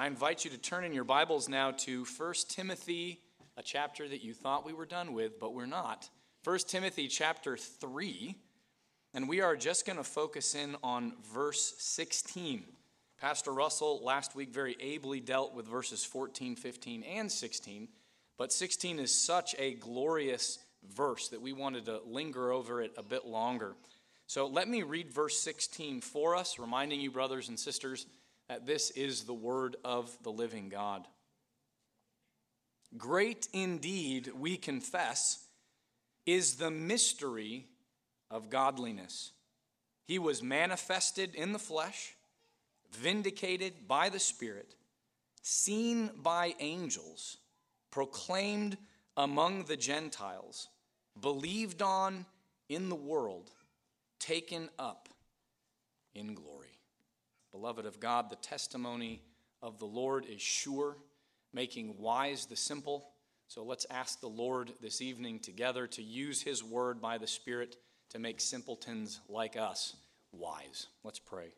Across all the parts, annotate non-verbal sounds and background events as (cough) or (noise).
I invite you to turn in your Bibles now to 1 Timothy, a chapter that you thought we were done with, but we're not. 1 Timothy chapter 3, and we are just going to focus in on verse 16. Pastor Russell last week very ably dealt with verses 14, 15, and 16, but 16 is such a glorious verse that we wanted to linger over it a bit longer. So let me read verse 16 for us, reminding you, brothers and sisters, that this is the word of the living God. Great indeed, we confess, is the mystery of godliness. He was manifested in the flesh, vindicated by the Spirit, seen by angels, proclaimed among the Gentiles, believed on in the world, taken up in glory. Beloved of God, the testimony of the Lord is sure, making wise the simple. So let's ask the Lord this evening together to use his word by the Spirit to make simpletons like us wise. Let's pray.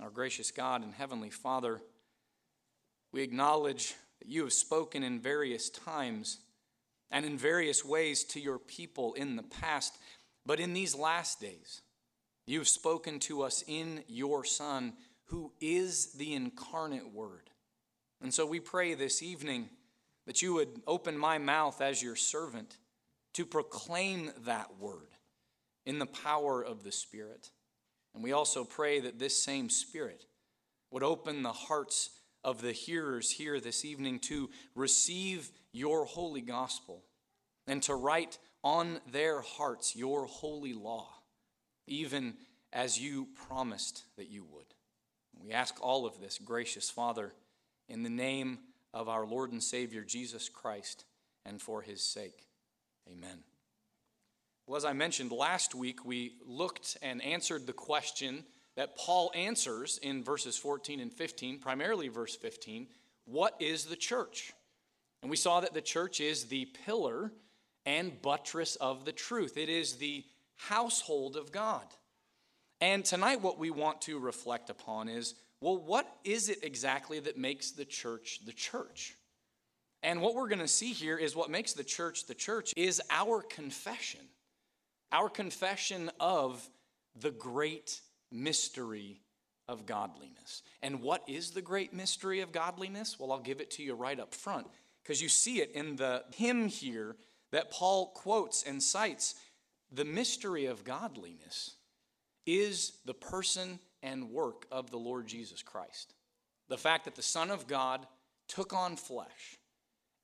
Our gracious God and Heavenly Father, we acknowledge that you have spoken in various times and in various ways to your people in the past, but in these last days, You've spoken to us in your Son, who is the incarnate Word. And so we pray this evening that you would open my mouth as your servant to proclaim that Word in the power of the Spirit. And we also pray that this same Spirit would open the hearts of the hearers here this evening to receive your holy gospel and to write on their hearts your holy law even as you promised that you would. We ask all of this, gracious Father, in the name of our Lord and Savior Jesus Christ and for his sake. Amen. Well, as I mentioned last week, we looked and answered the question that Paul answers in verses 14 and 15, primarily verse 15 what is the church? And we saw that the church is the pillar and buttress of the truth, it is the household of God. And tonight, what we want to reflect upon is well, what is it exactly that makes the church the church? And what we're going to see here is what makes the church the church is our confession, our confession of the great mystery of godliness. And what is the great mystery of godliness? Well, I'll give it to you right up front because you see it in the hymn here that Paul quotes and cites the mystery of godliness is the person and work of the Lord Jesus Christ. The fact that the Son of God took on flesh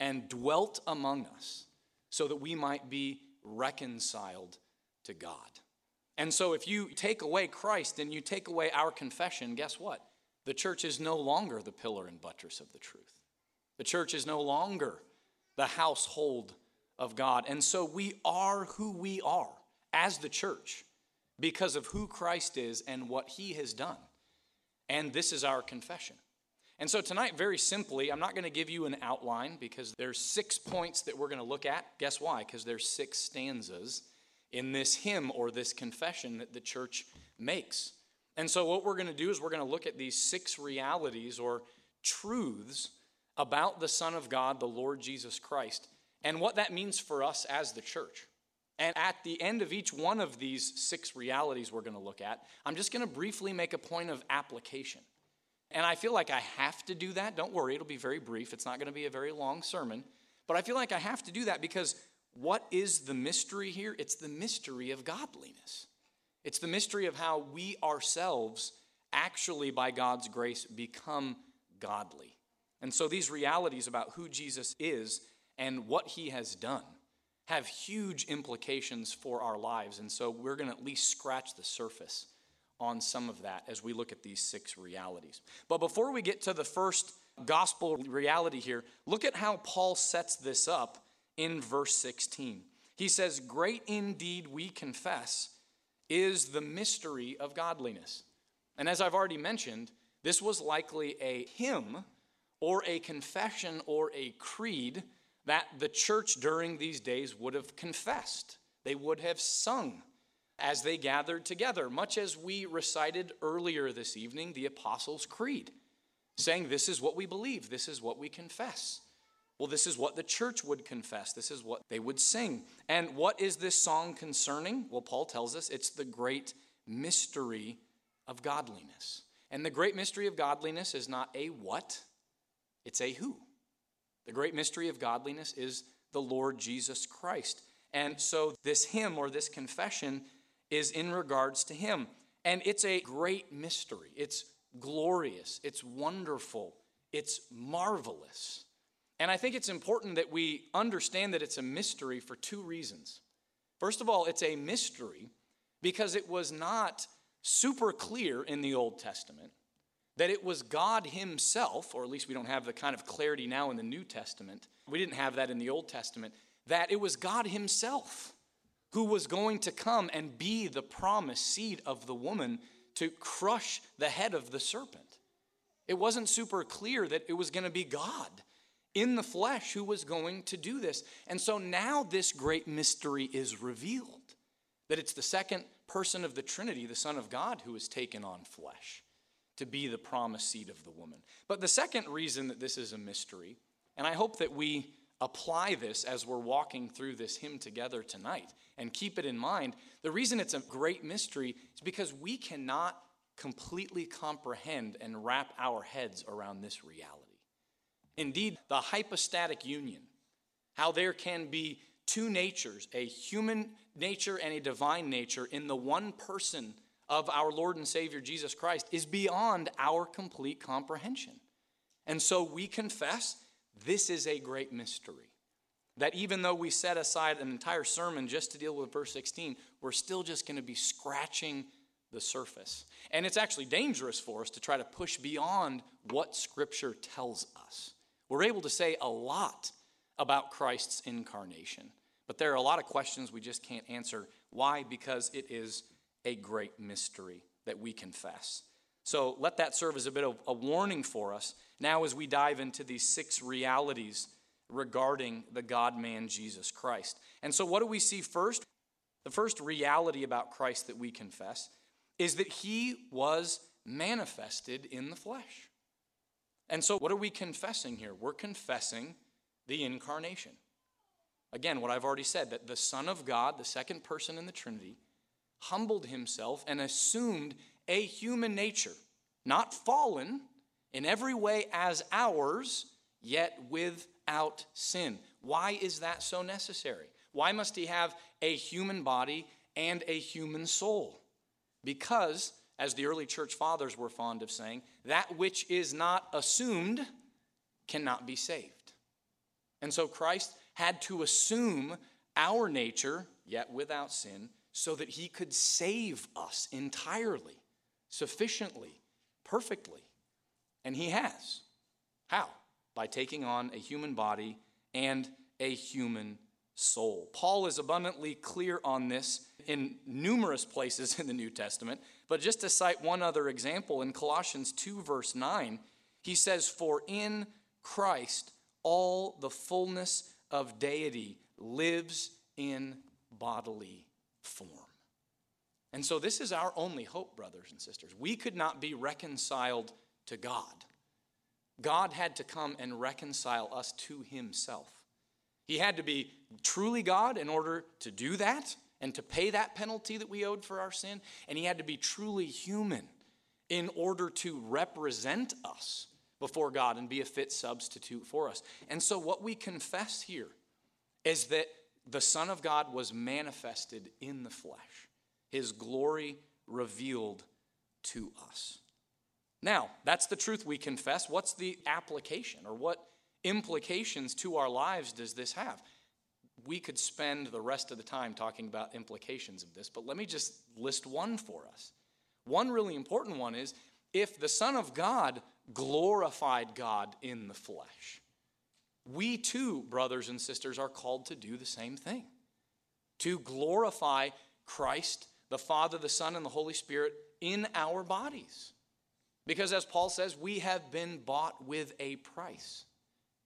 and dwelt among us so that we might be reconciled to God. And so, if you take away Christ and you take away our confession, guess what? The church is no longer the pillar and buttress of the truth. The church is no longer the household of God. And so we are who we are as the church because of who Christ is and what he has done. And this is our confession. And so tonight, very simply, I'm not going to give you an outline because there's six points that we're going to look at. Guess why? Because there's six stanzas in this hymn or this confession that the church makes. And so what we're going to do is we're going to look at these six realities or truths about the Son of God, the Lord Jesus Christ and what that means for us as the church. And at the end of each one of these six realities we're going to look at, I'm just going to briefly make a point of application. And I feel like I have to do that. Don't worry, it'll be very brief. It's not going to be a very long sermon. But I feel like I have to do that because what is the mystery here? It's the mystery of godliness. It's the mystery of how we ourselves actually, by God's grace, become godly. And so these realities about who Jesus is and what he has done have huge implications for our lives. And so we're going to at least scratch the surface on some of that as we look at these six realities. But before we get to the first gospel reality here, look at how Paul sets this up in verse 16. He says, Great indeed, we confess, is the mystery of godliness. And as I've already mentioned, this was likely a hymn or a confession or a creed that the church during these days would have confessed, they would have sung as they gathered together, much as we recited earlier this evening the Apostles' Creed. saying, This is what we believe, this is what we confess. Well, this is what the church would confess. This is what they would sing. And what is this song concerning? Well, Paul tells us it's the great mystery of godliness. And the great mystery of godliness is not a what, it's a who. The great mystery of godliness is the Lord Jesus Christ. And so this hymn or this confession is in regards to him. And it's a great mystery. It's glorious. It's wonderful. It's marvelous. And I think it's important that we understand that it's a mystery for two reasons. First of all, it's a mystery because it was not super clear in the Old Testament that it was God Himself, or at least we don't have the kind of clarity now in the New Testament. We didn't have that in the Old Testament, that it was God Himself who was going to come and be the promised seed of the woman to crush the head of the serpent. It wasn't super clear that it was going to be God in the flesh who was going to do this. And so now this great mystery is revealed that it's the second person of the Trinity, the Son of God, who has taken on flesh to be the promised seed of the woman. But the second reason that this is a mystery, and I hope that we apply this as we're walking through this hymn together tonight and keep it in mind, the reason it's a great mystery is because we cannot completely comprehend and wrap our heads around this reality. Indeed, the hypostatic union, how there can be two natures, a human nature and a divine nature, in the one person of our Lord and Savior Jesus Christ is beyond our complete comprehension. And so we confess this is a great mystery. That even though we set aside an entire sermon just to deal with verse 16, we're still just going to be scratching the surface. And it's actually dangerous for us to try to push beyond what Scripture tells us. We're able to say a lot about Christ's incarnation, but there are a lot of questions we just can't answer. Why? Because it is a great mystery that we confess. So let that serve as a bit of a warning for us now as we dive into these six realities regarding the God man Jesus Christ. And so, what do we see first? The first reality about Christ that we confess is that he was manifested in the flesh. And so, what are we confessing here? We're confessing the incarnation. Again, what I've already said that the Son of God, the second person in the Trinity, humbled himself and assumed a human nature, not fallen in every way as ours, yet without sin. Why is that so necessary? Why must he have a human body and a human soul? Because, as the early church fathers were fond of saying, that which is not assumed cannot be saved. And so Christ had to assume our nature, yet without sin, so that he could save us entirely, sufficiently, perfectly. And he has. How? By taking on a human body and a human soul. Paul is abundantly clear on this in numerous places in the New Testament, but just to cite one other example, in Colossians 2, verse 9, he says, For in Christ all the fullness of deity lives in bodily form. And so, this is our only hope, brothers and sisters. We could not be reconciled to God. God had to come and reconcile us to himself. He had to be truly God in order to do that and to pay that penalty that we owed for our sin. And he had to be truly human in order to represent us before God and be a fit substitute for us. And so, what we confess here is that the Son of God was manifested in the flesh, his glory revealed to us. Now, that's the truth we confess. What's the application or what implications to our lives does this have? We could spend the rest of the time talking about implications of this, but let me just list one for us. One really important one is if the Son of God glorified God in the flesh, we too, brothers and sisters, are called to do the same thing to glorify Christ, the Father, the Son, and the Holy Spirit in our bodies. Because as Paul says, we have been bought with a price.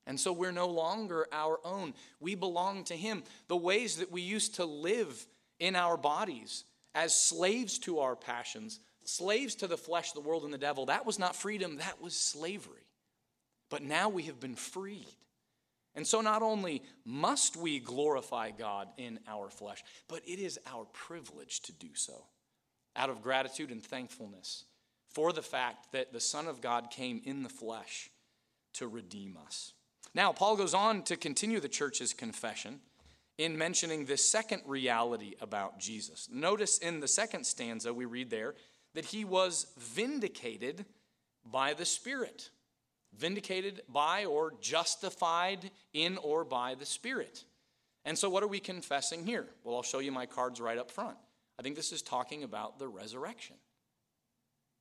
And so we're no longer our own. We belong to Him. The ways that we used to live in our bodies as slaves to our passions slaves to the flesh, the world, and the devil, that was not freedom, that was slavery. But now we have been freed. And so not only must we glorify God in our flesh, but it is our privilege to do so out of gratitude and thankfulness for the fact that the Son of God came in the flesh to redeem us. Now, Paul goes on to continue the church's confession in mentioning this second reality about Jesus. Notice in the second stanza we read there that he was vindicated by the Spirit. Vindicated by or justified in or by the Spirit. And so, what are we confessing here? Well, I'll show you my cards right up front. I think this is talking about the resurrection.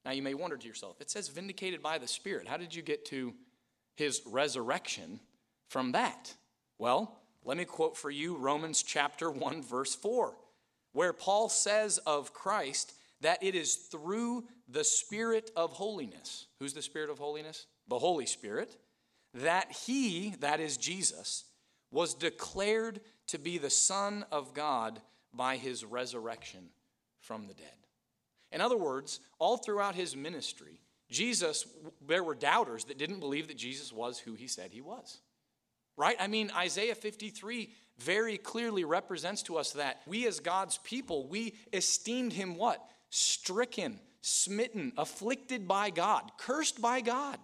Now, you may wonder to yourself, it says vindicated by the Spirit. How did you get to his resurrection from that? Well, let me quote for you Romans chapter 1, verse 4, where Paul says of Christ that it is through the Spirit of holiness. Who's the Spirit of holiness? The Holy Spirit. That he, that is Jesus, was declared to be the Son of God by his resurrection from the dead. In other words, all throughout his ministry, Jesus, there were doubters that didn't believe that Jesus was who he said he was. Right? I mean, Isaiah 53 very clearly represents to us that we as God's people, we esteemed him what? Stricken, smitten, afflicted by God, cursed by God.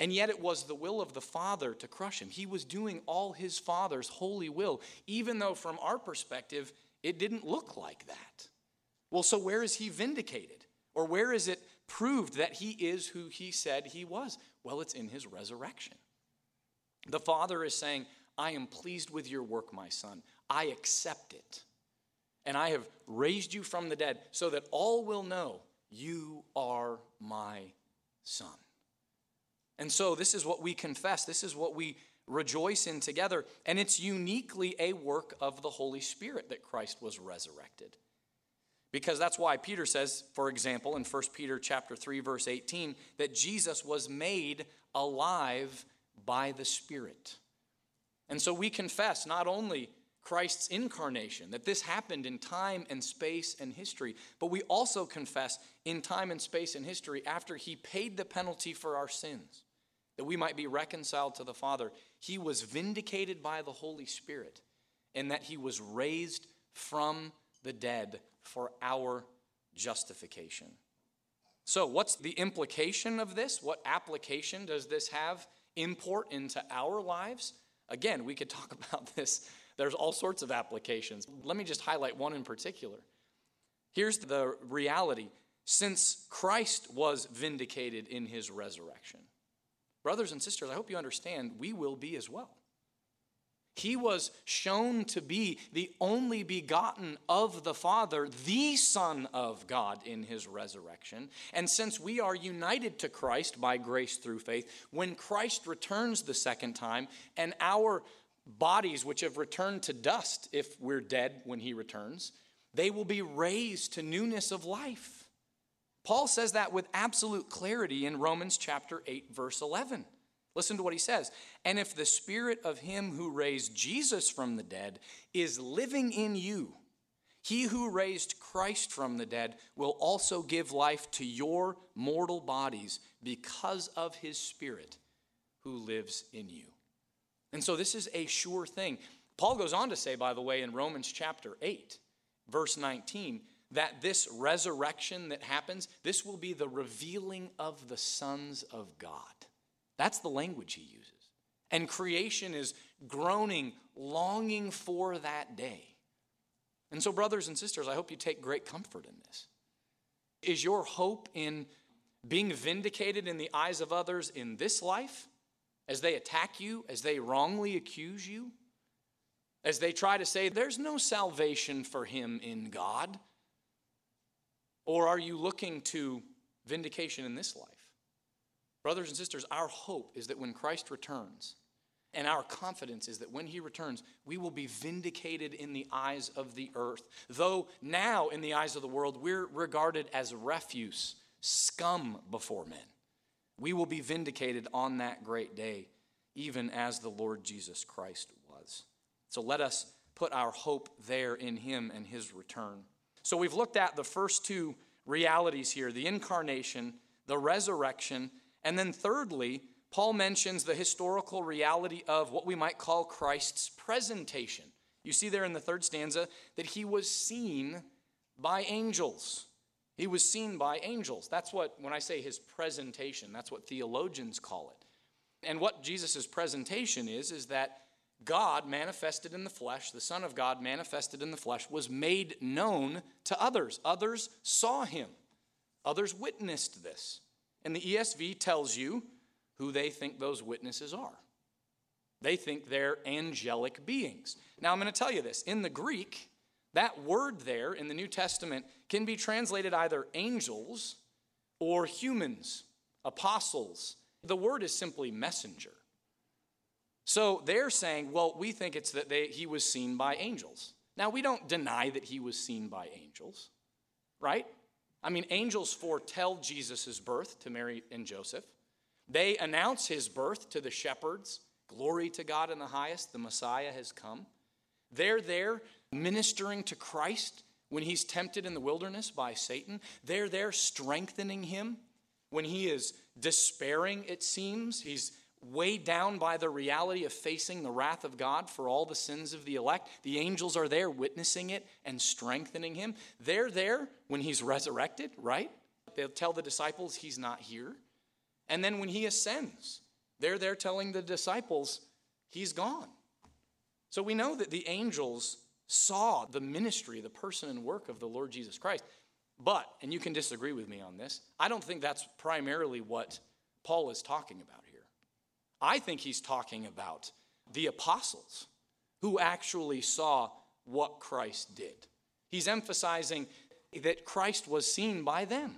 And yet it was the will of the Father to crush him. He was doing all his Father's holy will, even though from our perspective, it didn't look like that. Well, so where is he vindicated? Or where is it proved that he is who he said he was? Well, it's in his resurrection. The Father is saying, I am pleased with your work, my son. I accept it. And I have raised you from the dead so that all will know you are my son. And so, this is what we confess. This is what we rejoice in together. And it's uniquely a work of the Holy Spirit that Christ was resurrected. Because that's why Peter says, for example, in 1 Peter chapter 3 verse 18, that Jesus was made alive by the Spirit. And so we confess not only Christ's incarnation, that this happened in time and space and history, but we also confess in time and space and history after he paid the penalty for our sins, that we might be reconciled to the Father. He was vindicated by the Holy Spirit, and that he was raised from the dead for our justification. So, what's the implication of this? What application does this have import into our lives? Again, we could talk (laughs) about this. There's all sorts of applications. Let me just highlight one in particular. Here's the reality since Christ was vindicated in his resurrection, brothers and sisters, I hope you understand we will be as well. He was shown to be the only begotten of the Father, the Son of God in his resurrection. And since we are united to Christ by grace through faith, when Christ returns the second time and our bodies, which have returned to dust if we're dead when he returns, they will be raised to newness of life. Paul says that with absolute clarity in Romans chapter 8, verse 11. Listen to what he says. And if the spirit of him who raised Jesus from the dead is living in you, he who raised Christ from the dead will also give life to your mortal bodies because of his spirit who lives in you. And so this is a sure thing. Paul goes on to say, by the way, in Romans chapter 8, verse 19, that this resurrection that happens, this will be the revealing of the sons of God. That's the language he uses. And creation is groaning, longing for that day. And so, brothers and sisters, I hope you take great comfort in this. Is your hope in being vindicated in the eyes of others in this life as they attack you, as they wrongly accuse you, as they try to say there's no salvation for him in God? Or are you looking to vindication in this life? Brothers and sisters, our hope is that when Christ returns, and our confidence is that when he returns, we will be vindicated in the eyes of the earth. Though now, in the eyes of the world, we're regarded as refuse, scum before men. We will be vindicated on that great day, even as the Lord Jesus Christ was. So let us put our hope there in him and his return. So we've looked at the first two realities here the incarnation, the resurrection, and then thirdly, Paul mentions the historical reality of what we might call Christ's presentation. You see there in the third stanza that he was seen by angels. He was seen by angels. That's what, when I say his presentation, that's what theologians call it. And what Jesus' presentation is, is that God manifested in the flesh, the Son of God manifested in the flesh, was made known to others. Others saw him, others witnessed this. And the ESV tells you who they think those witnesses are. They think they're angelic beings. Now, I'm going to tell you this. In the Greek, that word there in the New Testament can be translated either angels or humans, apostles. The word is simply messenger. So they're saying, well, we think it's that they, he was seen by angels. Now, we don't deny that he was seen by angels, right? I mean, angels foretell Jesus' birth to Mary and Joseph. They announce his birth to the shepherds. Glory to God in the highest, the Messiah has come. They're there ministering to Christ when he's tempted in the wilderness by Satan. They're there strengthening him when he is despairing, it seems. He's weighed down by the reality of facing the wrath of God for all the sins of the elect. The angels are there witnessing it and strengthening him. They're there when he's resurrected, right? They'll tell the disciples he's not here. And then when he ascends, they're there telling the disciples he's gone. So we know that the angels saw the ministry, the person and work of the Lord Jesus Christ. But, and you can disagree with me on this, I don't think that's primarily what Paul is talking about here. I think he's talking about the apostles who actually saw what Christ did. He's emphasizing that Christ was seen by them.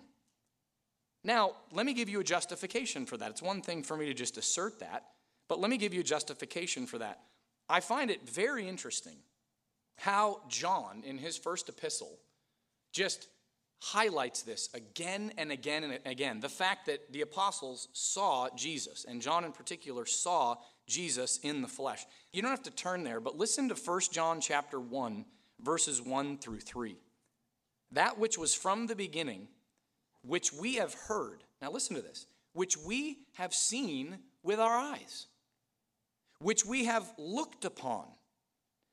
Now, let me give you a justification for that. It's one thing for me to just assert that, but let me give you a justification for that. I find it very interesting how John, in his first epistle, just highlights this again and again and again. The fact that the apostles saw Jesus, and John in particular saw Jesus in the flesh. You don't have to turn there, but listen to 1 John chapter 1, verses 1 through 3. That which was from the beginning, which we have heard. Now listen to this. Which we have seen with our eyes, which we have looked upon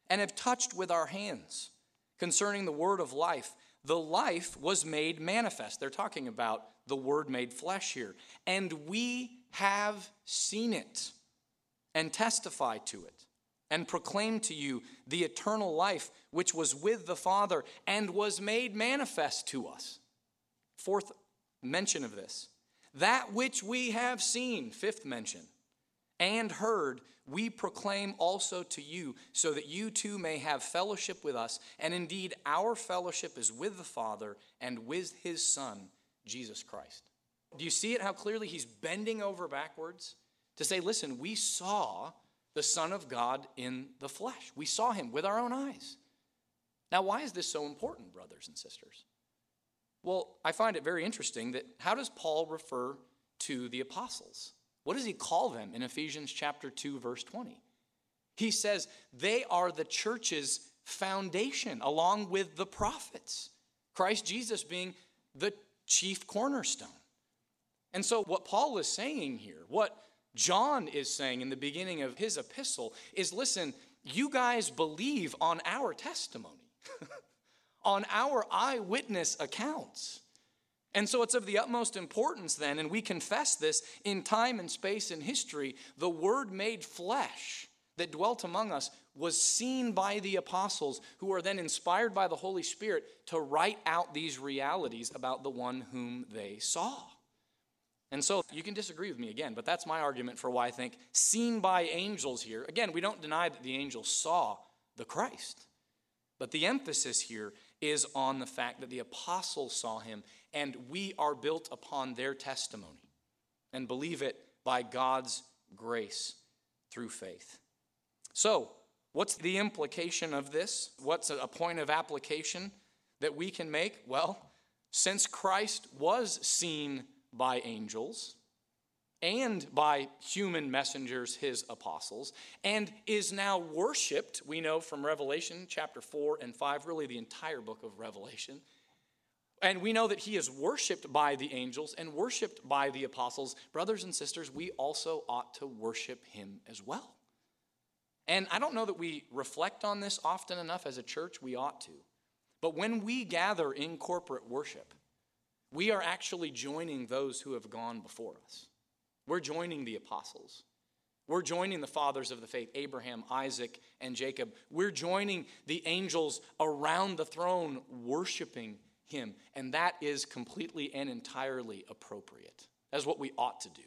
and have touched with our hands concerning the word of life the life was made manifest. They're talking about the Word made flesh here. And we have seen it and testify to it and proclaim to you the eternal life which was with the Father and was made manifest to us. Fourth mention of this. That which we have seen, fifth mention, and heard, we proclaim also to you, so that you too may have fellowship with us. And indeed, our fellowship is with the Father and with his Son, Jesus Christ. Do you see it how clearly he's bending over backwards to say, listen, we saw the Son of God in the flesh. We saw him with our own eyes. Now, why is this so important, brothers and sisters? Well, I find it very interesting that how does Paul refer to the apostles? What does he call them in Ephesians chapter 2 verse 20? He says they are the church's foundation along with the prophets. Christ Jesus being the chief cornerstone. And so what Paul is saying here, what John is saying in the beginning of his epistle is listen, you guys believe on our testimony, (laughs) on our eyewitness accounts. And so it's of the utmost importance then, and we confess this in time and space and history, the Word made flesh that dwelt among us was seen by the apostles, who are then inspired by the Holy Spirit to write out these realities about the one whom they saw. And so you can disagree with me again, but that's my argument for why I think seen by angels here. Again, we don't deny that the angels saw the Christ, but the emphasis here is on the fact that the apostles saw him and we are built upon their testimony and believe it by God's grace through faith. So, what's the implication of this? What's a point of application that we can make? Well, since Christ was seen by angels, and by human messengers, his apostles, and is now worshiped, we know from Revelation chapter 4 and 5, really the entire book of Revelation, And we know that he is worshiped by the angels and worshiped by the apostles. Brothers and sisters, we also ought to worship him as well. And I don't know that we reflect on this often enough as a church. We ought to. But when we gather in corporate worship, we are actually joining those who have gone before us. We're joining the apostles. We're joining the fathers of the faith, Abraham, Isaac, and Jacob. We're joining the angels around the throne worshiping him. And that is completely and entirely appropriate. That's what we ought to do.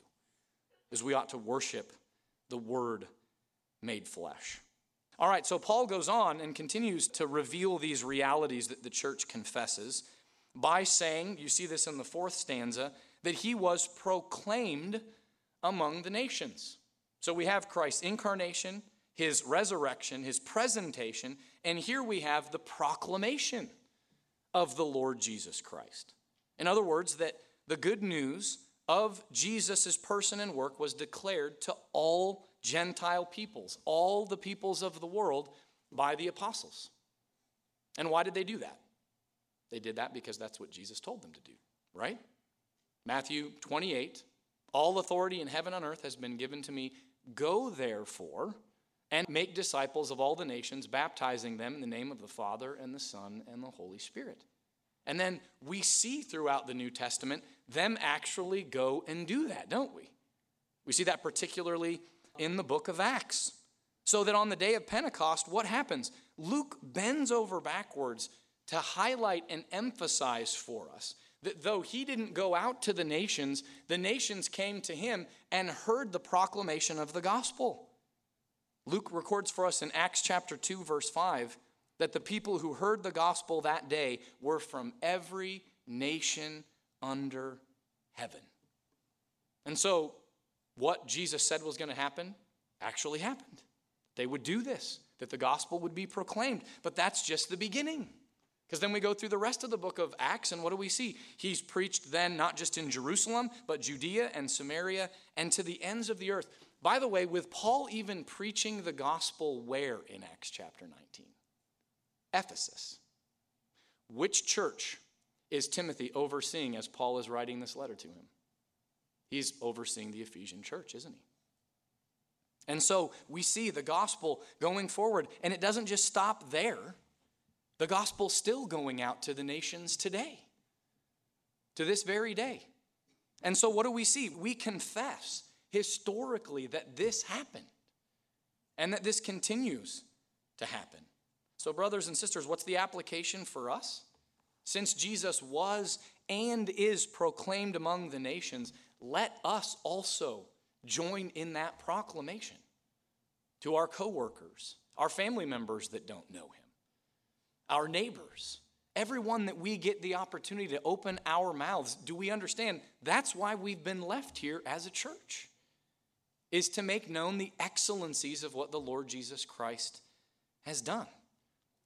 Is we ought to worship the word made flesh. All right, so Paul goes on and continues to reveal these realities that the church confesses by saying, you see this in the fourth stanza, that he was proclaimed among the nations. So we have Christ's incarnation, his resurrection, his presentation, and here we have the proclamation of the Lord Jesus Christ. In other words, that the good news of Jesus' person and work was declared to all Gentile peoples, all the peoples of the world, by the apostles. And why did they do that? They did that because that's what Jesus told them to do, right? Matthew 28 All authority in heaven and earth has been given to me. Go therefore and make disciples of all the nations, baptizing them in the name of the Father and the Son and the Holy Spirit. And then we see throughout the New Testament them actually go and do that, don't we? We see that particularly in the book of Acts. So that on the day of Pentecost, what happens? Luke bends over backwards to highlight and emphasize for us that though he didn't go out to the nations, the nations came to him and heard the proclamation of the gospel. Luke records for us in Acts chapter 2, verse 5, that the people who heard the gospel that day were from every nation under heaven. And so, what Jesus said was going to happen actually happened. They would do this, that the gospel would be proclaimed. But that's just the beginning. Because then we go through the rest of the book of Acts, and what do we see? He's preached then not just in Jerusalem, but Judea and Samaria and to the ends of the earth. By the way, with Paul even preaching the gospel where in Acts chapter 19? Ephesus. Which church is Timothy overseeing as Paul is writing this letter to him? He's overseeing the Ephesian church, isn't he? And so we see the gospel going forward, and it doesn't just stop there. The gospel's still going out to the nations today, to this very day. And so what do we see? We confess historically that this happened and that this continues to happen. So, brothers and sisters, what's the application for us? Since Jesus was and is proclaimed among the nations, let us also join in that proclamation to our coworkers, our family members that don't know him, our neighbors, everyone that we get the opportunity to open our mouths. Do we understand? That's why we've been left here as a church, is to make known the excellencies of what the Lord Jesus Christ has done.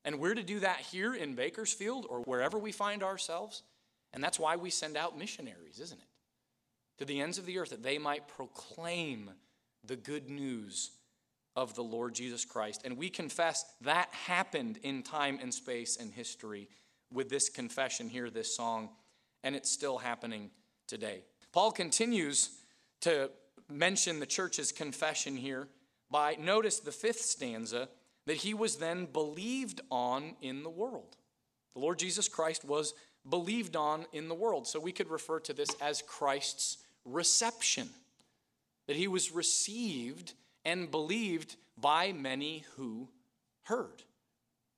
And we're to do that here in Bakersfield or wherever we find ourselves. And that's why we send out missionaries, isn't it? To the ends of the earth that they might proclaim the good news of the Lord Jesus Christ. And we confess that happened in time and space and history with this confession here, this song, and it's still happening today. Paul continues to mention the church's confession here by, notice the fifth stanza that he was then believed on in the world. The Lord Jesus Christ was believed on in the world. So we could refer to this as Christ's reception, that he was received and believed by many who heard.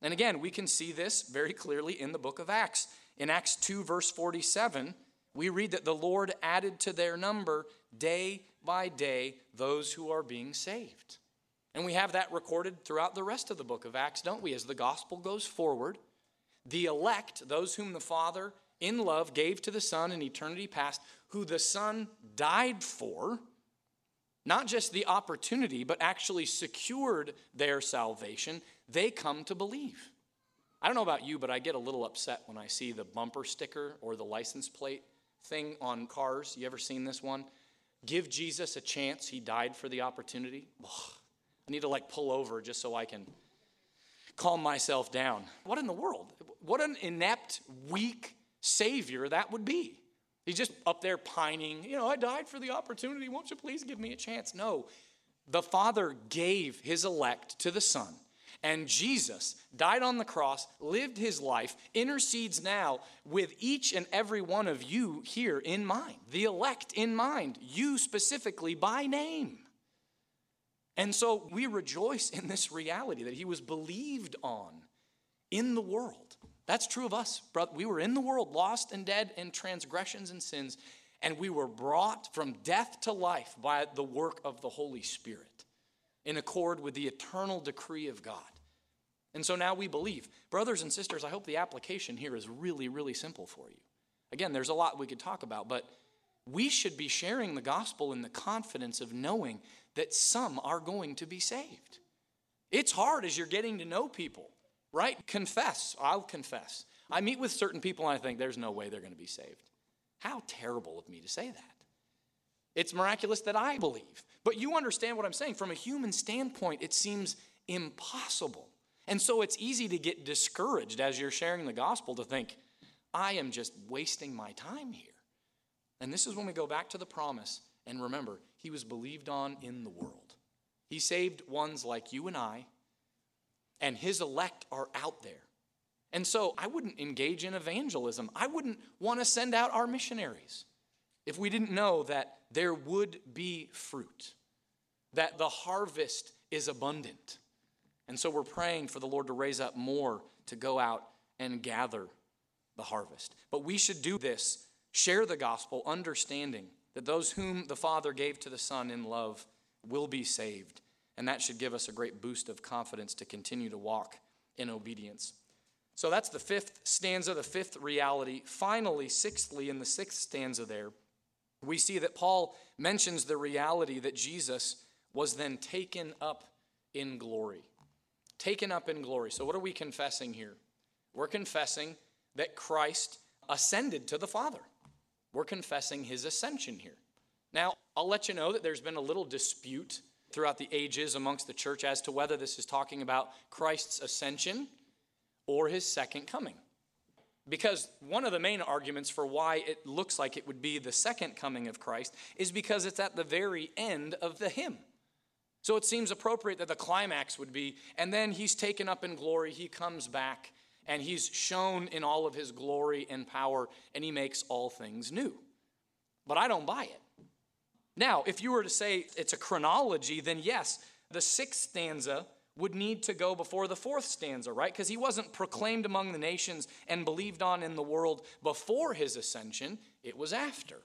And again, we can see this very clearly in the book of Acts. In Acts 2, verse 47, we read that the Lord added to their number day by day those who are being saved. And we have that recorded throughout the rest of the book of Acts, don't we? As the gospel goes forward, the elect, those whom the Father in love gave to the Son in eternity past, who the Son died for, not just the opportunity, but actually secured their salvation, they come to believe. I don't know about you, but I get a little upset when I see the bumper sticker or the license plate thing on cars. You ever seen this one? Give Jesus a chance, he died for the opportunity. Ugh. I need to like pull over just so I can calm myself down. What in the world? What an inept, weak Savior that would be. He's just up there pining, you know, I died for the opportunity. Won't you please give me a chance? No. The Father gave his elect to the Son, and Jesus died on the cross, lived his life, intercedes now with each and every one of you here in mind, the elect in mind, you specifically by name. And so we rejoice in this reality that he was believed on in the world. That's true of us, brother. We were in the world, lost and dead in transgressions and sins, and we were brought from death to life by the work of the Holy Spirit in accord with the eternal decree of God. And so now we believe. Brothers and sisters, I hope the application here is really, really simple for you. Again, there's a lot we could talk about, but we should be sharing the gospel in the confidence of knowing that some are going to be saved. It's hard as you're getting to know people right? Confess. I'll confess. I meet with certain people and I think there's no way they're going to be saved. How terrible of me to say that. It's miraculous that I believe. But you understand what I'm saying. From a human standpoint, it seems impossible. And so it's easy to get discouraged as you're sharing the gospel to think, I am just wasting my time here. And this is when we go back to the promise and remember, he was believed on in the world. He saved ones like you and I and his elect are out there. And so I wouldn't engage in evangelism. I wouldn't want to send out our missionaries if we didn't know that there would be fruit, that the harvest is abundant. And so we're praying for the Lord to raise up more to go out and gather the harvest. But we should do this share the gospel, understanding that those whom the Father gave to the Son in love will be saved and that should give us a great boost of confidence to continue to walk in obedience. So that's the fifth stanza, the fifth reality. Finally, sixthly, in the sixth stanza there, we see that Paul mentions the reality that Jesus was then taken up in glory. Taken up in glory. So, what are we confessing here? We're confessing that Christ ascended to the Father. We're confessing his ascension here. Now, I'll let you know that there's been a little dispute throughout the ages amongst the church as to whether this is talking about Christ's ascension or his second coming. Because one of the main arguments for why it looks like it would be the second coming of Christ is because it's at the very end of the hymn. So it seems appropriate that the climax would be, and then he's taken up in glory, he comes back, and he's shown in all of his glory and power, and he makes all things new. But I don't buy it. Now, if you were to say it's a chronology, then yes, the sixth stanza would need to go before the fourth stanza, right? Because he wasn't proclaimed among the nations and believed on in the world before his ascension, it was after.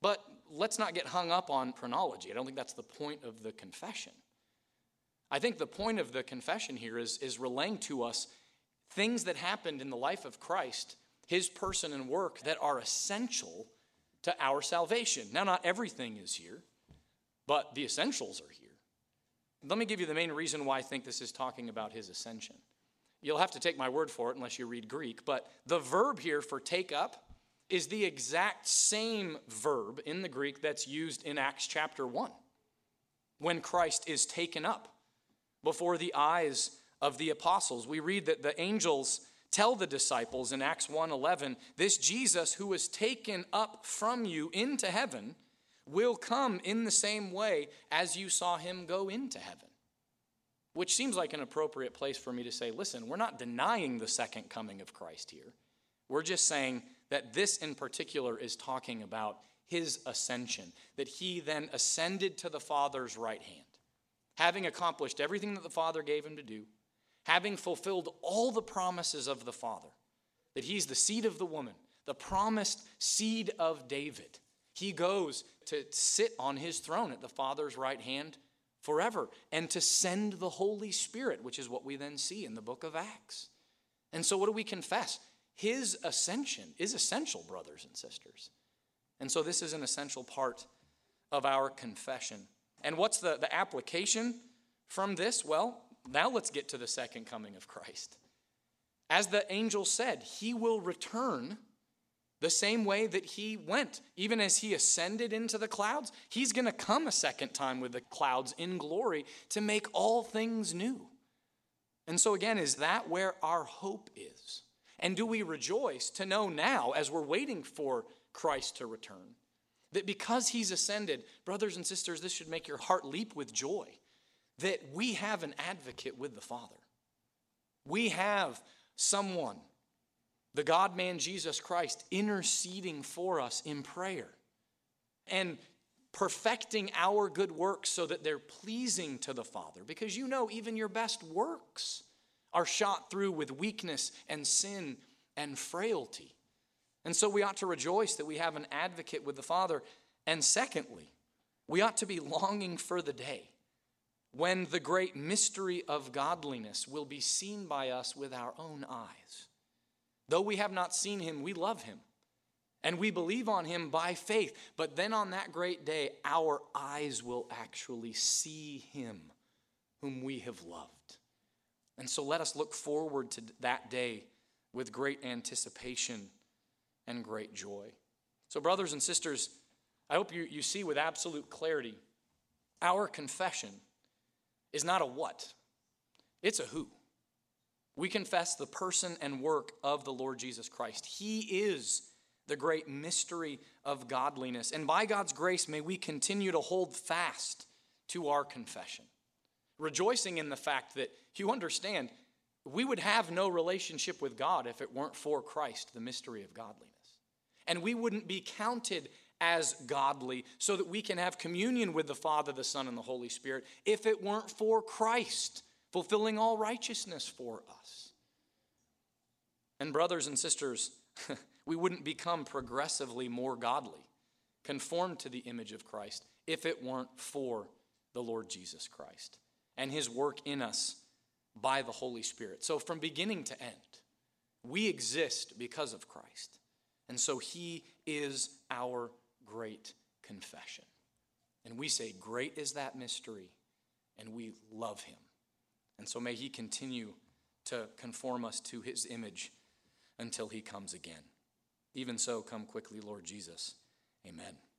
But let's not get hung up on chronology. I don't think that's the point of the confession. I think the point of the confession here is, is relaying to us things that happened in the life of Christ, his person and work, that are essential to our salvation. Now, not everything is here, but the essentials are here. Let me give you the main reason why I think this is talking about his ascension. You'll have to take my word for it unless you read Greek, but the verb here for take up is the exact same verb in the Greek that's used in Acts chapter 1 when Christ is taken up before the eyes of the apostles. We read that the angels tell the disciples in Acts 1:11, this Jesus who was taken up from you into heaven will come in the same way as you saw him go into heaven. Which seems like an appropriate place for me to say, listen, we're not denying the second coming of Christ here. We're just saying that this in particular is talking about his ascension, that he then ascended to the Father's right hand, having accomplished everything that the Father gave him to do having fulfilled all the promises of the Father, that he's the seed of the woman, the promised seed of David. He goes to sit on his throne at the Father's right hand forever and to send the Holy Spirit, which is what we then see in the book of Acts. And so, what do we confess? His ascension is essential, brothers and sisters. And so, this is an essential part of our confession. And what's the, the application from this? Well, now let's get to the second coming of Christ. As the angel said, he will return the same way that he went. Even as he ascended into the clouds, he's going to come a second time with the clouds in glory to make all things new. And so, again, is that where our hope is? And do we rejoice to know now, as we're waiting for Christ to return, that because he's ascended, brothers and sisters, this should make your heart leap with joy, that we have an advocate with the Father. We have someone, the God man Jesus Christ, interceding for us in prayer and perfecting our good works so that they're pleasing to the Father. Because you know, even your best works are shot through with weakness and sin and frailty. And so we ought to rejoice that we have an advocate with the Father. And secondly, we ought to be longing for the day when the great mystery of godliness will be seen by us with our own eyes. Though we have not seen him, we love him. And we believe on him by faith. But then on that great day, our eyes will actually see him whom we have loved. And so let us look forward to that day with great anticipation and great joy. So, brothers and sisters, I hope you, you see with absolute clarity our confession is not a what, it's a who. We confess the person and work of the Lord Jesus Christ. He is the great mystery of godliness. And by God's grace, may we continue to hold fast to our confession, rejoicing in the fact that you understand we would have no relationship with God if it weren't for Christ, the mystery of godliness. And we wouldn't be counted as godly so that we can have communion with the Father, the Son, and the Holy Spirit if it weren't for Christ fulfilling all righteousness for us. And, brothers and sisters, (laughs) we wouldn't become progressively more godly, conformed to the image of Christ, if it weren't for the Lord Jesus Christ and his work in us by the Holy Spirit. So, from beginning to end, we exist because of Christ. And so, he is our great confession. And we say, Great is that mystery, and we love him. And so, may he continue to conform us to his image until he comes again. Even so, come quickly, Lord Jesus. Amen.